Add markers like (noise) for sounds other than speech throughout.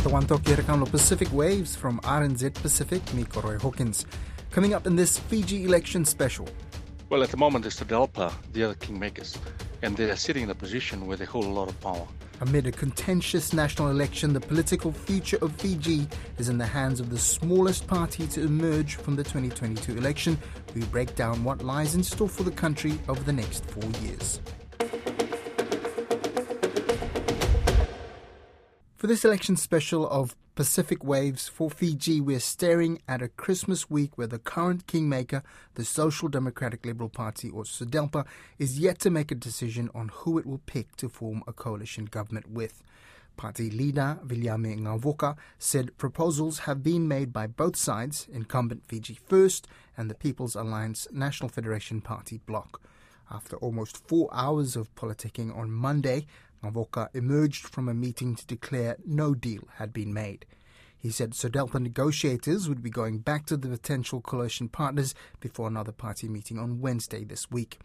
Tawanto Kirakano Pacific Waves from RNZ Pacific, Miko Roy Hawkins. Coming up in this Fiji election special. Well, at the moment, it's SODELPA, the other kingmakers, and they are sitting in a position where they hold a lot of power. Amid a contentious national election, the political future of Fiji is in the hands of the smallest party to emerge from the 2022 election. We break down what lies in store for the country over the next four years. For this election special of Pacific Waves for Fiji, we're staring at a Christmas week where the current kingmaker, the Social Democratic Liberal Party, or SODELPA, is yet to make a decision on who it will pick to form a coalition government with. Party leader Viliame Gavoka said proposals have been made by both sides, incumbent Fiji First and the People's Alliance National Federation Party bloc. After almost four hours of politicking on Monday, Gavoka emerged from a meeting to declare no deal had been made. He said SODELPA negotiators would be going back to the potential coalition partners before another party meeting on Wednesday this week.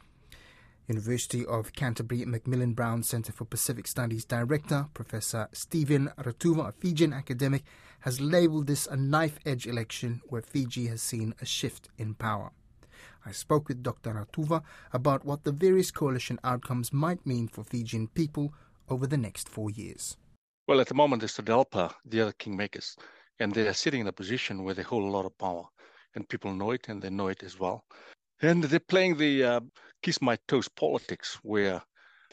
University of Canterbury Macmillan Brown Centre for Pacific Studies Director, Professor Steven Ratuva, a Fijian academic, has labelled this a knife edge election where Fiji has seen a shift in power. I spoke with Dr. Ratuva about what the various coalition outcomes might mean for Fijian people over the next four years. Well, at the moment, it's SODELPA, the other kingmakers, and they are sitting in a position where they hold a lot of power, and people know it, and they know it as well. And they're playing the uh, kiss my toes politics, where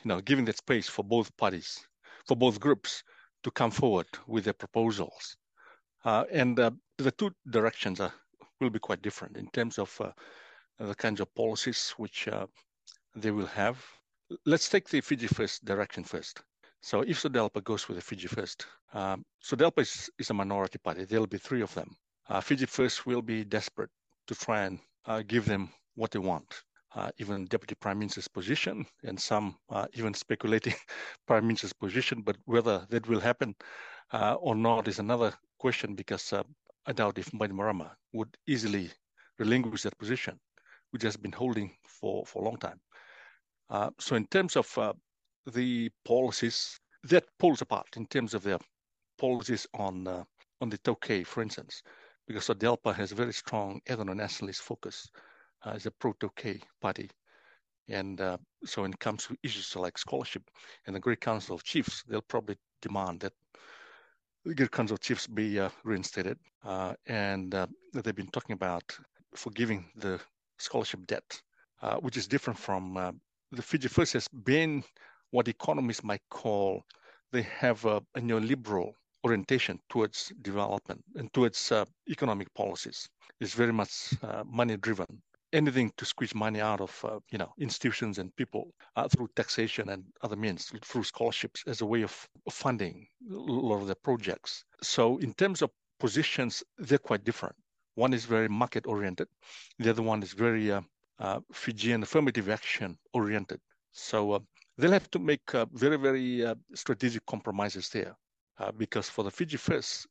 you know, giving that space for both parties, for both groups, to come forward with their proposals. Uh, and uh, the two directions are, will be quite different in terms of uh, the kinds of policies which uh, they will have. Let's take the Fiji First direction first. So if SODELPA goes with the Fiji First, um, SODELPA is, is a minority party. There'll be three of them. Uh, Fiji First will be desperate to try and uh, give them what they want. Uh, even deputy prime minister's position, and some uh, even speculating (laughs) prime minister's position. But whether that will happen uh, or not is another question because uh, I doubt if Bainimarama would easily relinquish that position which has been holding for, for a long time. Uh, so in terms of uh, the policies, that pulls apart in terms of their policies on uh, on the Taukei, for instance, because SODELPA has a very strong ethno-nationalist focus uh, as a pro-Taukei party. And uh, so when it comes to issues like scholarship and the Great Council of Chiefs, they'll probably demand that the Great Council of Chiefs be uh, reinstated. and they've been talking about forgiving the scholarship debt, uh, which is different from uh, the Fiji First has been what economists might call they have a, a neoliberal orientation towards development and towards uh, economic policies. It's very much uh, money driven. Anything to squeeze money out of uh, you know institutions and people uh, through taxation and other means, through scholarships as a way of funding a lot of their projects. So in terms of positions, they're quite different. One is very market oriented, the other one is very uh, Fijian affirmative action oriented. So uh, they'll have to make uh, very, very uh, strategic compromises there uh, because for the Fiji First,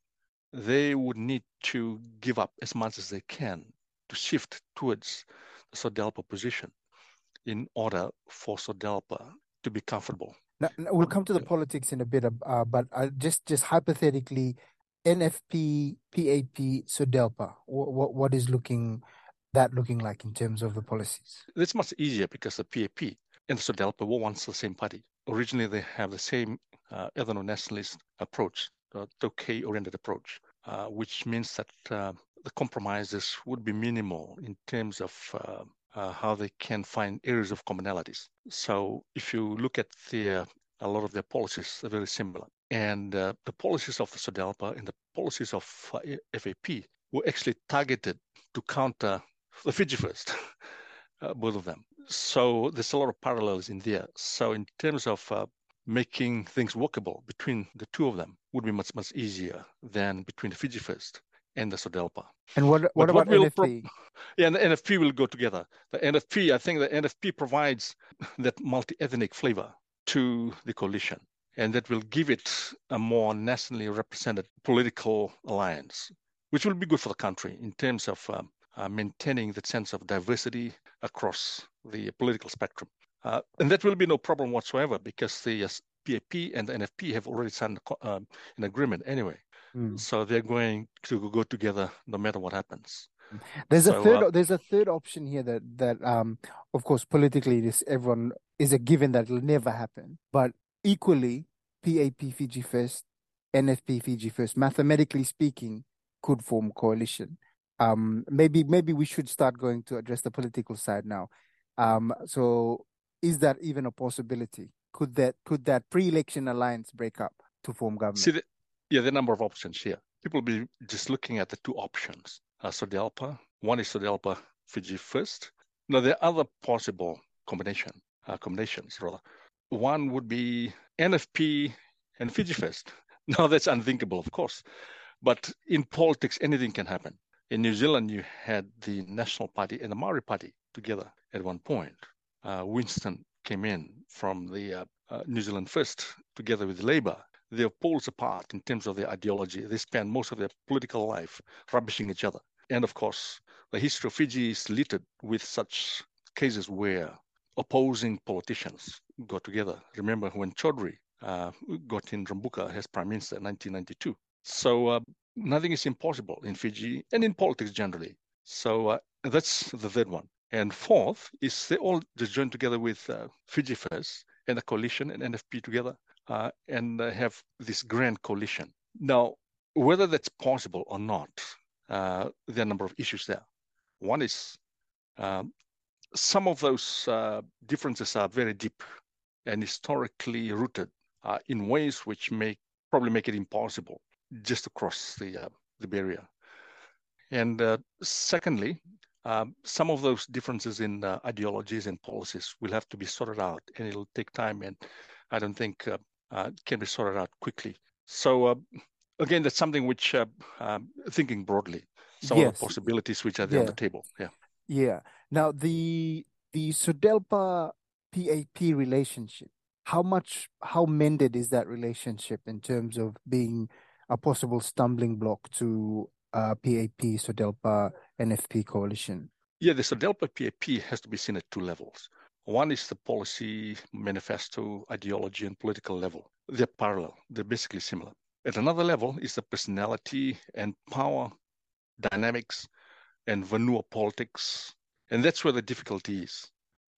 they would need to give up as much as they can to shift towards the SODELPA position in order for SODELPA to be comfortable. Now, we'll come to the politics in a bit, but just just hypothetically, NFP, PAP, SODELPA? What, what is looking that looking like in terms of the policies? It's much easier because the PAP and the SODELPA were once the same party. Originally, they have the same uh, ethno-nationalist approach, the Taukei-oriented approach, uh, which means that uh, the compromises would be minimal in terms of uh, uh, how they can find areas of commonalities. So if you look at the a lot of their policies are very similar. And uh, the policies of the SODELPA and the policies of uh, PAP were actually targeted to counter the Fiji First, uh, both of them. So there's a lot of parallels in there. So in terms of uh, making things workable between the two of them would be much, much easier than between the Fiji First and the SODELPA. And what, what about what NFP? Pro- yeah, and the NFP will go together. The NFP, I think the NFP provides that multi-ethnic flavor to the coalition. And that will give it a more nationally represented political alliance, which will be good for the country in terms of um, uh, maintaining that sense of diversity across the political spectrum. Uh, and that will be no problem whatsoever because the uh, PAP and the NFP have already signed um, an agreement anyway. Mm. So they're going to go together no matter what happens. There's so, a third. Uh, there's a third option here that that um, of course, politically, this everyone is a given that it'll never happen. But equally, PAP Fiji First, NFP Fiji First, mathematically speaking, could form coalition. Um, maybe maybe we should start going to address the political side now. Um, so, is that even a possibility? Could that could that pre-election alliance break up to form government? See, the, yeah, the number of options here. People will be just looking at the two options uh, SODELPA. One is SODELPA Fiji first. Now, there are other possible combination uh, combinations, rather. One would be NFP and Fiji (laughs) first. Now, that's unthinkable, of course. But in politics, anything can happen. In New Zealand, you had the National Party and the Maori Party together at one point. Uh, Winston came in from the uh, uh, New Zealand First together with Labour they're poles apart in terms of their ideology. They spend most of their political life rubbishing each other. And of course, the history of Fiji is littered with such cases where opposing politicians got together. Remember when Chaudhry uh, got in Rabuka as prime minister in 1992. So uh, nothing is impossible in Fiji and in politics generally. So uh, that's the third one. And fourth is they all just joined together with uh, Fiji First and the coalition and NFP together uh, and have this grand coalition. Now, whether that's possible or not, uh, there are a number of issues there. One is um, some of those uh, differences are very deep and historically rooted uh, in ways which make probably make it impossible just across the uh, the barrier. And uh, secondly, um, some of those differences in uh, ideologies and policies will have to be sorted out, and it'll take time. And I don't think uh, uh, can be sorted out quickly. So uh, again, that's something which uh, um, thinking broadly, some yes. of the possibilities which are there yeah. on the table. Yeah. Yeah. Now the the SODELPA PAP relationship, how much how mended is that relationship in terms of being a possible stumbling block to uh, PAP SODELPA NFP coalition? Yeah, the SODELPA PAP has to be seen at two levels. One is the policy manifesto, ideology, and political level. They're parallel, they're basically similar. At another level is the personality and power dynamics and Vanua politics. And that's where the difficulty is.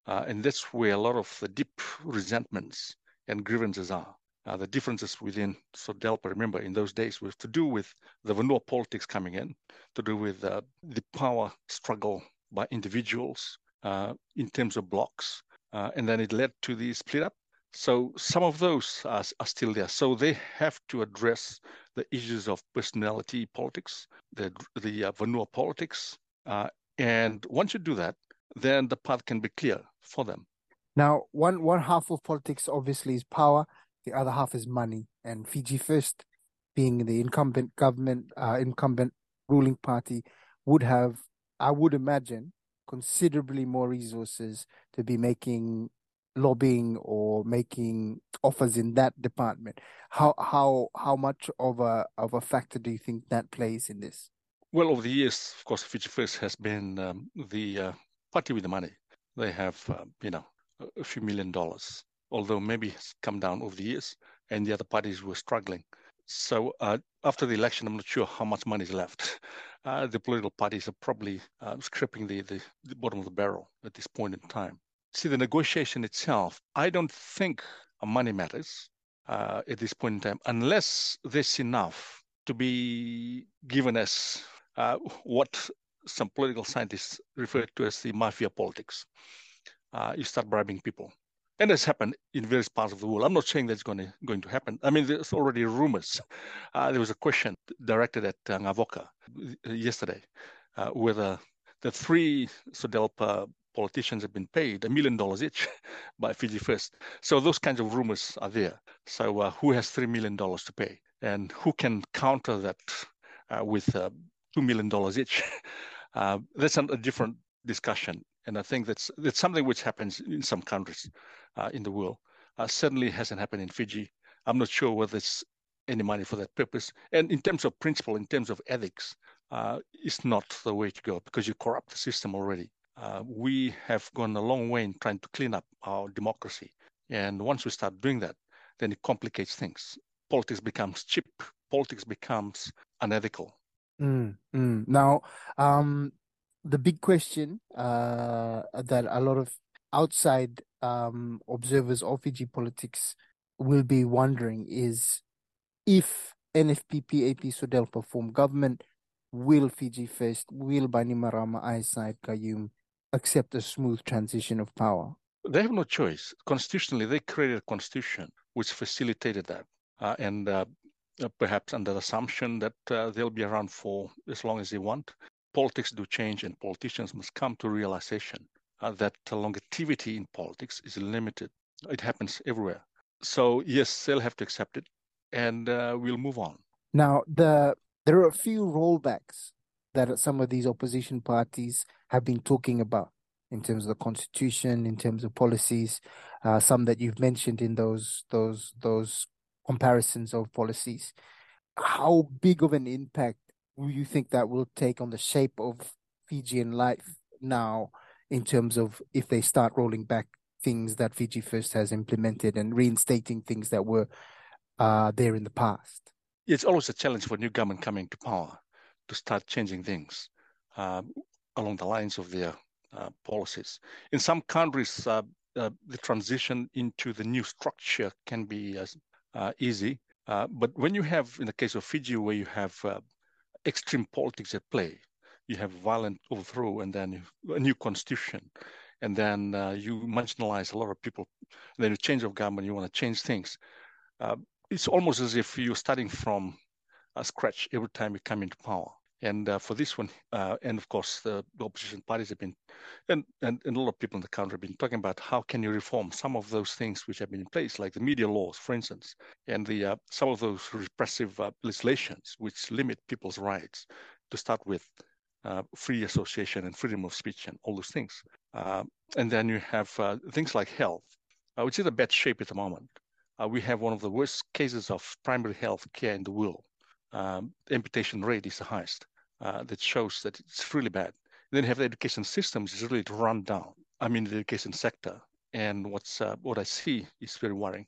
Uh, and that's where a lot of the deep resentments and grievances are. Uh, the differences within SODELPA, remember, in those days was to do with the Vanua politics coming in, to do with uh, the power struggle by individuals, uh, in terms of blocks. Uh, and then it led to the split up. So some of those are, are, still there. So they have to address the issues of personality politics, the, the uh, Vanua politics. Uh, and once you do that, then the path can be clear for them. Now, one, one half of politics obviously is power, the other half is money. And Fiji First, being the incumbent government, uh, incumbent ruling party, would have, I would imagine, considerably more resources to be making lobbying or making offers in that department. How how how much of a of a factor do you think that plays in this? Well, over the years, of course, Fiji First has been um, the uh, party with the money. They have, uh, you know, a few million dollars, although maybe it's come down over the years, and the other parties were struggling. So uh, after the election, I'm not sure how much money is left. (laughs) Uh, the political parties are probably uh, scraping the, the, the, bottom of the barrel at this point in time. See, the negotiation itself, I don't think money matters uh, at this point in time, unless there's enough to be given as uh, what some political scientists refer to as the mafia politics. Uh, you start bribing people and it's happened in various parts of the world. I'm not saying that's going to going to happen. I mean, there's already rumors. Uh, there was a question directed at uh, Gavoka yesterday, uh, whether the three SODELPA politicians have been paid a million dollars each (laughs) by Fiji First. So those kinds of rumors are there. So uh, who has three million dollars to pay, and who can counter that uh, with uh, two million dollars each? (laughs) Uh, that's a different discussion. And I think that's that's something which happens in some countries uh, in the world. Uh, certainly hasn't happened in Fiji. I'm not sure whether it's any money for that purpose. And in terms of principle, in terms of ethics, uh, it's not the way to go because you corrupt the system already. Uh, we have gone a long way in trying to clean up our democracy. And once we start doing that, then it complicates things. Politics becomes cheap politics becomes unethical. Mm, mm. Now, um, the big question uh, that a lot of outside um, observers of Fiji politics will be wondering is if NFP PAP SODELPA form government, will Fiji First, will Bainimarama Aiyaz Sayed-Khaiyum accept a smooth transition of power? They have no choice. Constitutionally, they created a constitution which facilitated that. Uh, and uh, perhaps under the assumption that uh, they'll be around for as long as they want. Politics do change, and politicians must come to realization uh, that longevity in politics is limited. It happens everywhere. So yes, they'll have to accept it, and uh, we'll move on. Now, the there are a few rollbacks that some of these opposition parties have been talking about in terms of the constitution, in terms of policies, uh, some that you've mentioned in those those those comparisons of policies. How big of an impact you think that will take on the shape of Fijian life now, in terms of if they start rolling back things that Fiji First has implemented and reinstating things that were uh, there in the past? It's always a challenge for new government coming to power to start changing things uh, along the lines of their uh, policies. In some countries, uh, uh, the transition into the new structure can be easy. but when you have, in the case of Fiji, where you have extreme politics at play, you have violent overthrow and then a new constitution, and then uh, you marginalize a lot of people. then you change of government, you want to change things. Uh, it's almost as if you're starting from scratch every time you come into power. And uh, for this one, uh, and of course, the, opposition parties have been, and, and, and, a lot of people in the country have been talking about how can you reform some of those things which have been in place, like the media laws, for instance, and the uh, some of those repressive uh, legislations which limit people's rights. To start with, uh, free association and freedom of speech and all those things. Uh, and then you have things like health, which is a bad shape at the moment. we have one of the worst cases of primary health care in the world. Um, amputation rate is the highest uh, that shows that it's really bad. Then you have the education systems is really run down. I mean, the education sector. And what's uh, what I see is very worrying.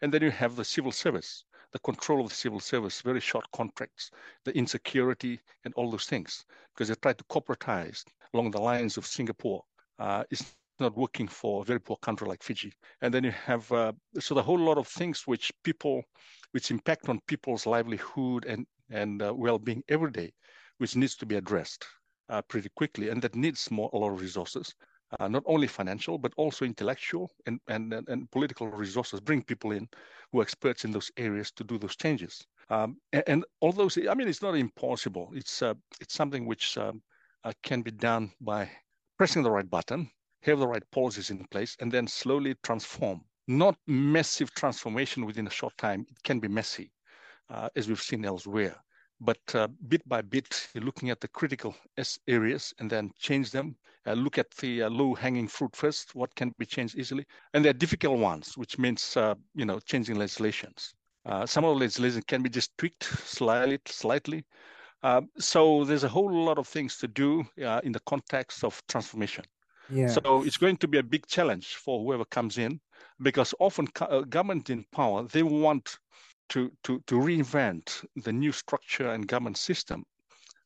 And then you have the civil service, the control of the civil service, very short contracts, the insecurity, and all those things, because they try to corporatize along the lines of Singapore. Uh, it's not working for a very poor country like Fiji. And then you have uh, so the whole lot of things which people, which impact on people's livelihood and and uh, well-being every day which needs to be addressed uh, pretty quickly, and that needs more a lot of resources, uh, not only financial but also intellectual and, and and political resources. Bring people in who are experts in those areas to do those changes. Um, and, and, all those, I mean, it's not impossible. It's uh, it's something which um, uh, can be done by pressing the right button, have the right policies in place, and then slowly transform. Not massive transformation within a short time. It can be messy, uh, as we've seen elsewhere but uh, bit by bit, looking at the critical areas and then change them. Uh, look at the uh, low-hanging fruit first. What can be changed easily, and there are difficult ones, which means uh, you know changing legislations. Uh, some of the legislation can be just tweaked slightly, slightly. Uh, so there's a whole lot of things to do in the context of transformation. Yeah. So it's going to be a big challenge for whoever comes in, because often government in power they want to, to, to reinvent the new structure and government system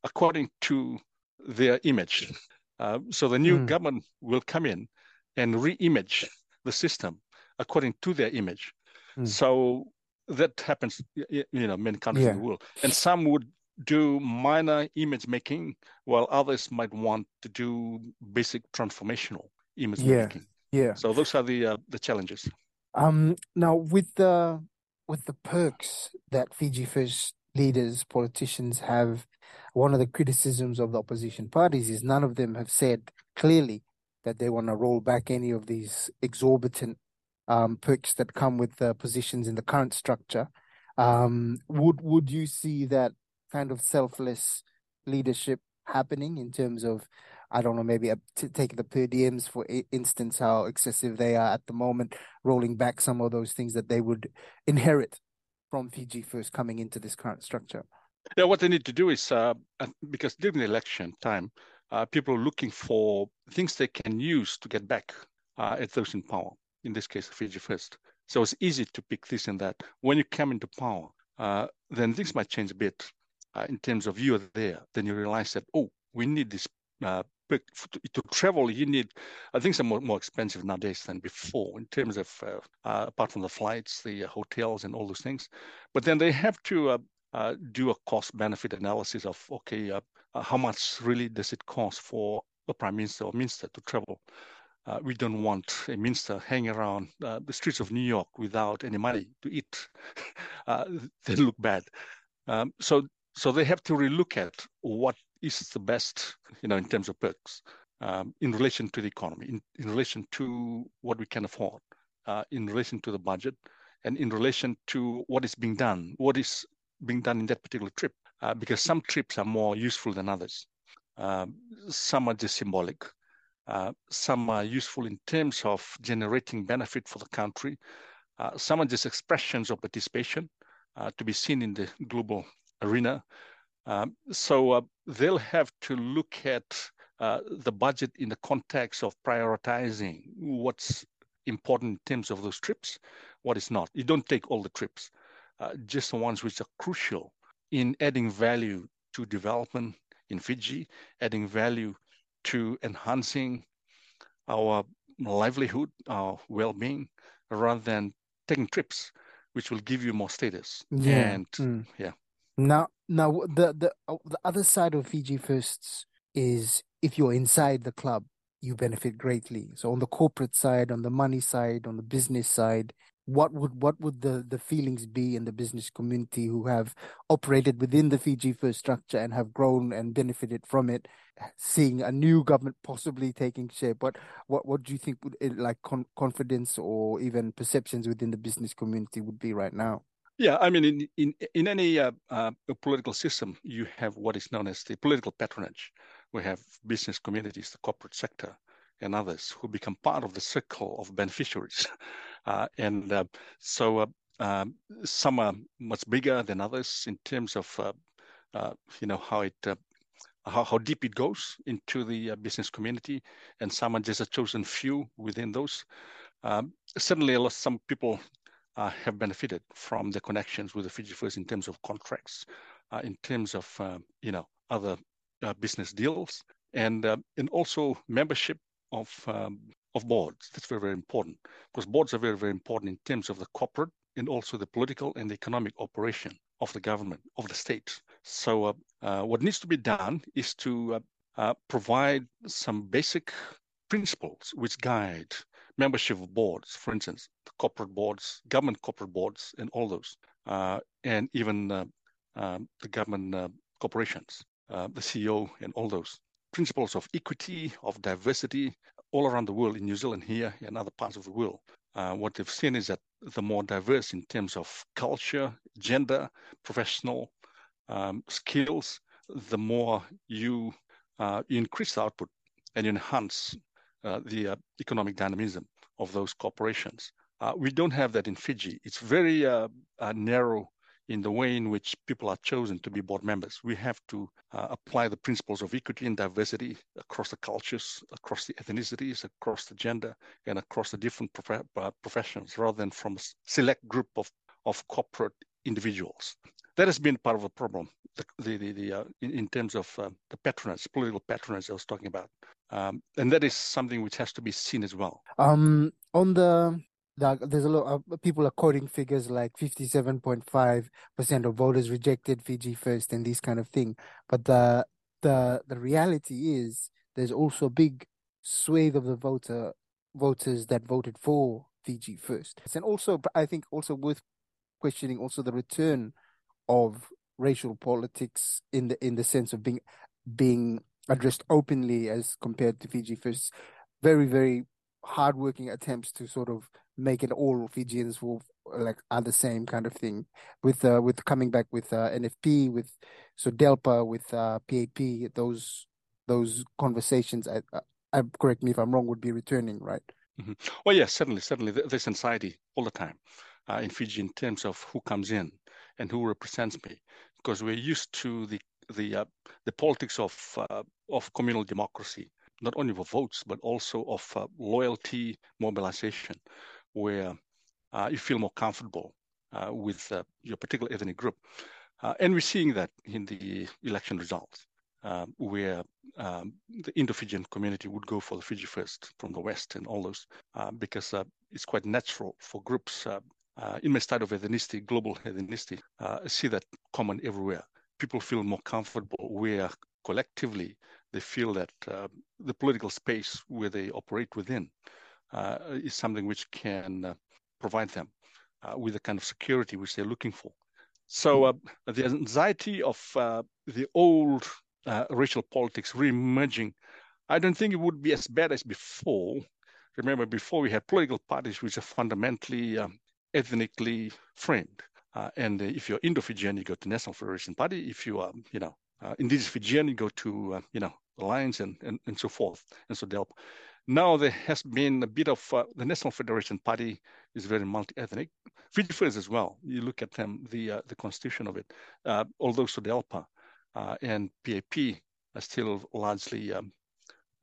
according to their image. Uh, so the new mm. government will come in and re-image the system according to their image. Mm. So that happens, you know, many countries yeah. in the world, and some would do minor image making, while others might want to do basic transformational image yeah. making. Yeah. So those are the uh, the challenges. Um. Now with the with the perks that Fiji First leaders, politicians have, one of the criticisms of the opposition parties is none of them have said clearly that they want to roll back any of these exorbitant um, perks that come with the positions in the current structure. Um, would would you see that kind of selfless leadership happening in terms of I don't know, maybe to take the per diems for instance, how excessive they are at the moment, rolling back some of those things that they would inherit from Fiji first coming into this current structure. Yeah, what they need to do is uh, because during the election time, uh, people are looking for things they can use to get back uh, at those in power. In this case, Fiji first. So it's easy to pick this and that. When you come into power, uh, then things might change a bit uh, in terms of you are there. Then you realize that, oh, we need this uh, to, to, travel, you need, I think, some more, more expensive nowadays than before in terms of, uh, uh, apart from the flights, the uh, hotels, and all those things. But then they have to uh, uh, do a cost benefit analysis of, okay, uh, how much really does it cost for a prime minister or minister to travel? we don't want a minister hanging around the streets of New York without any money to eat. (laughs) (laughs) they look bad. Um, so, so they have to relook at what is the best, you know, in terms of perks, um, in relation to the economy, in, in relation to what we can afford, uh, in relation to the budget, and in relation to what is being done, what is being done in that particular trip, uh, because some trips are more useful than others. Um, some are just symbolic. Uh, some are useful in terms of generating benefit for the country. Uh, some are just expressions of participation uh, to be seen in the global arena. Um, so uh, they'll have to look at uh, the budget in the context of prioritizing what's important in terms of those trips, what is not. You don't take all the trips, uh, just the ones which are crucial in adding value to development in Fiji, adding value to enhancing our livelihood, our well-being, rather than taking trips, which will give you more status. Yeah. And mm. yeah. Now, now the the oh, the other side of Fiji Firsts is if you're inside the club, you benefit greatly. So on the corporate side, on the money side, on the business side, what would what would the the feelings be in the business community who have operated within the Fiji First structure and have grown and benefited from it, seeing a new government possibly taking shape? What what what do you think would like con- confidence or even perceptions within the business community would be right now? Yeah, I mean, in in in any uh, uh, political system, you have what is known as the political patronage. We have business communities, the corporate sector, and others who become part of the circle of beneficiaries. (laughs) Uh, and uh, so, uh, um, some are much bigger than others in terms of, uh, you know, how it how, how deep it goes into the business community, and some are just a chosen few within those. Um, certainly, a lot, some people uh, have benefited from the connections with the Fiji First in terms of contracts, uh, in terms of uh, you know other uh, business deals, and uh, and also membership of um, of boards. That's very very important because boards are very very important in terms of the corporate and also the political and the economic operation of the government of the state. So uh, what needs to be done is to provide some basic principles which guide membership of boards, for instance, corporate boards, government corporate boards, and all those, uh, and even uh, um, the government uh, corporations, uh, the CEO, and all those principles of equity, of diversity, all around the world, in New Zealand here and other parts of the world. Uh, what they've seen is that the more diverse in terms of culture, gender, professional um, skills, the more you, uh, increase the output and enhance the uh, economic dynamism of those corporations. Uh, we don't have that in Fiji. It's very narrow in the way in which people are chosen to be board members. We have to uh, apply the principles of equity and diversity across the cultures, across the ethnicities, across the gender, and across the different prof- uh, professions, rather than from a select group of, of corporate individuals. That has been part of the problem, the, the, the, the uh, in, in, terms of the patronage, political patronage I was talking about. Um, and that is something which has to be seen as well. Um, on the, the there's a lot of people are quoting figures like 57.5% of voters rejected Fiji first and this kind of thing. But the the the reality is there's also a big swathe of the voter voters that voted for Fiji first. And also I think also worth questioning also the return of racial politics in the in the sense of being being addressed openly as compared to Fiji First. Very, very hardworking attempts to sort of make it all Fijians will like are the same kind of thing with uh, with coming back with uh, NFP with SODELPA with uh, PAP those those conversations I, I, correct me if I'm wrong would be returning right mm-hmm. well yes certainly certainly there's anxiety all the time uh, in Fiji in terms of who comes in and who represents me because we're used to the the uh, the politics of uh, of communal democracy, not only for votes but also of uh, loyalty mobilization, where uh, you feel more comfortable uh, with uh, your particular ethnic group. Uh, and we're seeing that in the election results, um, where um, the Indo-Fijian community would go for the Fiji First from the West and all those, uh, because uh, it's quite natural for groups uh, in my state of ethnicity, global ethnicity, see that common everywhere. People feel more comfortable where collectively they feel that the political space where they operate within is something which can provide them uh, with the kind of security which they're looking for. So uh, the anxiety of uh, the old uh, racial politics re-emerging, I don't think it would be as bad as before. Remember, before we had political parties which are fundamentally um, ethnically framed. Uh, and if you're Indo-Fijian, you go to National Federation Party. If you are, you know, uh, indigenous Fijian, you go to, you know, Alliance and, and, and so forth. And so they'll now there has been a bit of uh, the National Federation Party is very multi-ethnic. Fiji First as well. You look at them, the uh, the constitution of it. Uh, although SODELPA uh, and PAP are still largely um,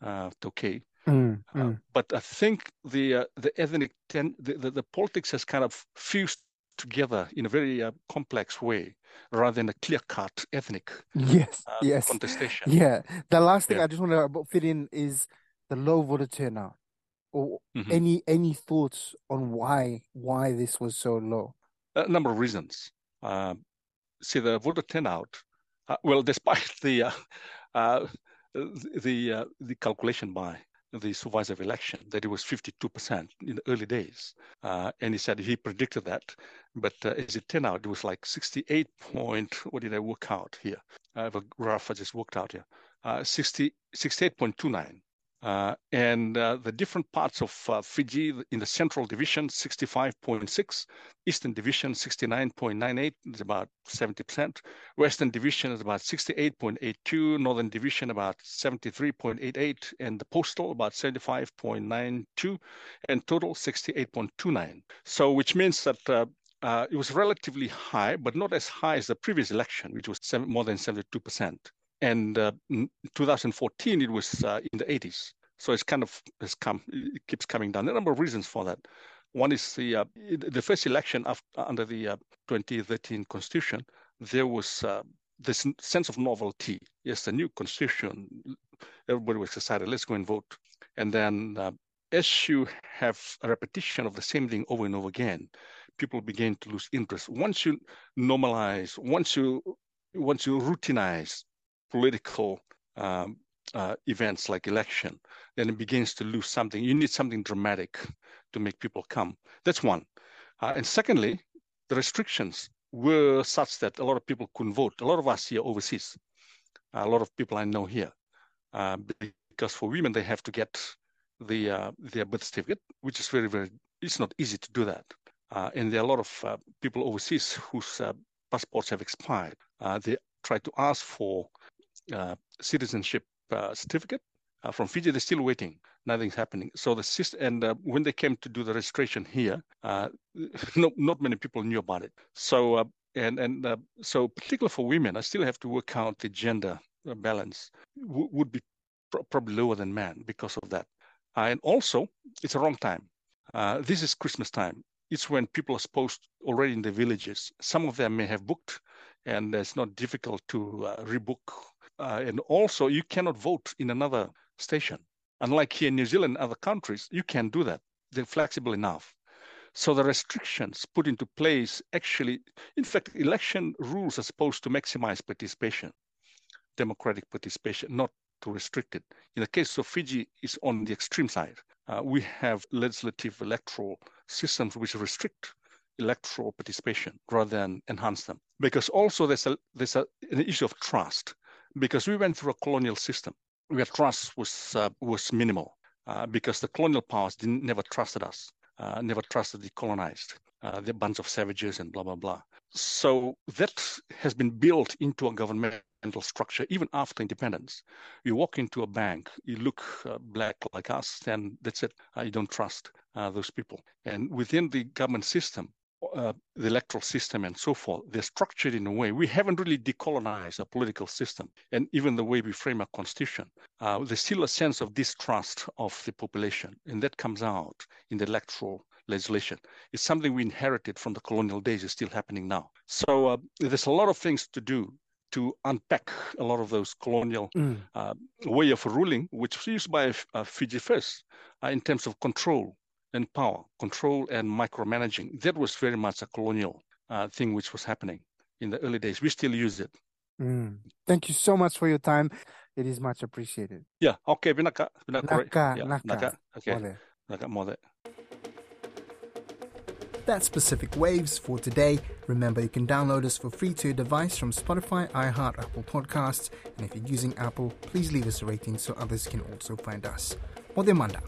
uh, Taukei. Mm, uh, mm. but I think the the ethnic ten, the, the, the politics has kind of fused together in a very uh, complex way rather than a clear-cut ethnic yes uh, yes contestation yeah the last thing yeah. i just want to fit in is the low voter turnout, or mm-hmm. any any thoughts on why why this was so low? A number of reasons. Uh, see, the voter turnout. Uh, well, (laughs) despite the uh, uh the uh, the calculation by the supervisor election that it was 52% in the early days. Uh, and he said he predicted that. But uh, as it turned out, it was like 68 point, what did I work out here? I have a graph I just worked out here. Uh, 60, 68.29 uh, and uh, the different parts of uh, Fiji in the Central Division, 65.6, Eastern Division, 69.98, is about 70%. Western Division is about 68.82, Northern Division about 73.88, and the Postal about 75.92, and total 68.29. So, which means that uh, uh, it was relatively high, but not as high as the previous election, which was seven, more than 72% and uh, 2014 it was uh, in the 80s. So it's kind of has come, it keeps coming down. There are a number of reasons for that. One is the uh, the first election after, under the uh, 2013 constitution. There was uh, this sense of novelty. Yes, the new constitution. Everybody was excited. Let's go and vote. And then uh, as you have a repetition of the same thing over and over again, people begin to lose interest. Once you normalize, once you once you routinize political um, uh, events like election, then it begins to lose something. You need something dramatic to make people come. That's one. Uh, and secondly, the restrictions were such that a lot of people couldn't vote. A lot of us here overseas, a lot of people I know here, uh, because for women they have to get the uh, their birth certificate, which is very very. It's not easy to do that. Uh, and there are a lot of uh, people overseas whose passports have expired. they try to ask for citizenship uh, certificate uh, from Fiji. They're still waiting. Nothing's happening. So the system, and when they came to do the registration here, (laughs) no, not many people knew about it. So and and uh, so particularly for women, I still have to work out the gender balance w- would be pr- probably lower than men because of that. Uh, and also, it's a wrong time. Uh, this is Christmas time. It's when people are supposed already in the villages. Some of them may have booked, and it's not difficult to rebook uh, and also, you cannot vote in another station. Unlike here in New Zealand and other countries, you can do that. They're flexible enough. So the restrictions put into place actually, in fact, election rules are supposed to maximize participation, democratic participation, not to restrict it. In the case of Fiji, is on the extreme side. Uh, we have legislative electoral systems which restrict electoral participation rather than enhance them. Because also there's a there's a, an issue of trust because we went through a colonial system where trust was uh, was minimal uh, because the colonial powers didn't never trusted us, uh, never trusted the colonized, uh, the bunch of savages and blah blah blah. So that has been built into a governmental structure even after independence. You walk into a bank, you look uh, black like us, and that's it. Uh, you don't trust those people. And within the government system, uh, the electoral system and so forth, they're structured in a way. We haven't really decolonized our political system. And even the way we frame our constitution, uh, there's still a sense of distrust of the population. And that comes out in the electoral legislation. It's something we inherited from the colonial days. It's still happening now. So uh, there's a lot of things to do to unpack a lot of those colonial mm. uh, way of ruling, which was used by uh, Fiji first uh, in terms of control and power, control and micromanaging. That was very much a colonial uh, thing which was happening in the early days. We still use it. Mm. Thank you so much for your time. It is much appreciated. Yeah. Okay. Vinaka. Vinaka. Naka. Yeah. Naka. Naka. Okay. Naka. Mole. That's Pacific Waves for today. Remember, you can download us for free to your device from Spotify, iHeart, Apple Podcasts. And if you're using Apple, please leave us a rating so others can also find us. Mode manda.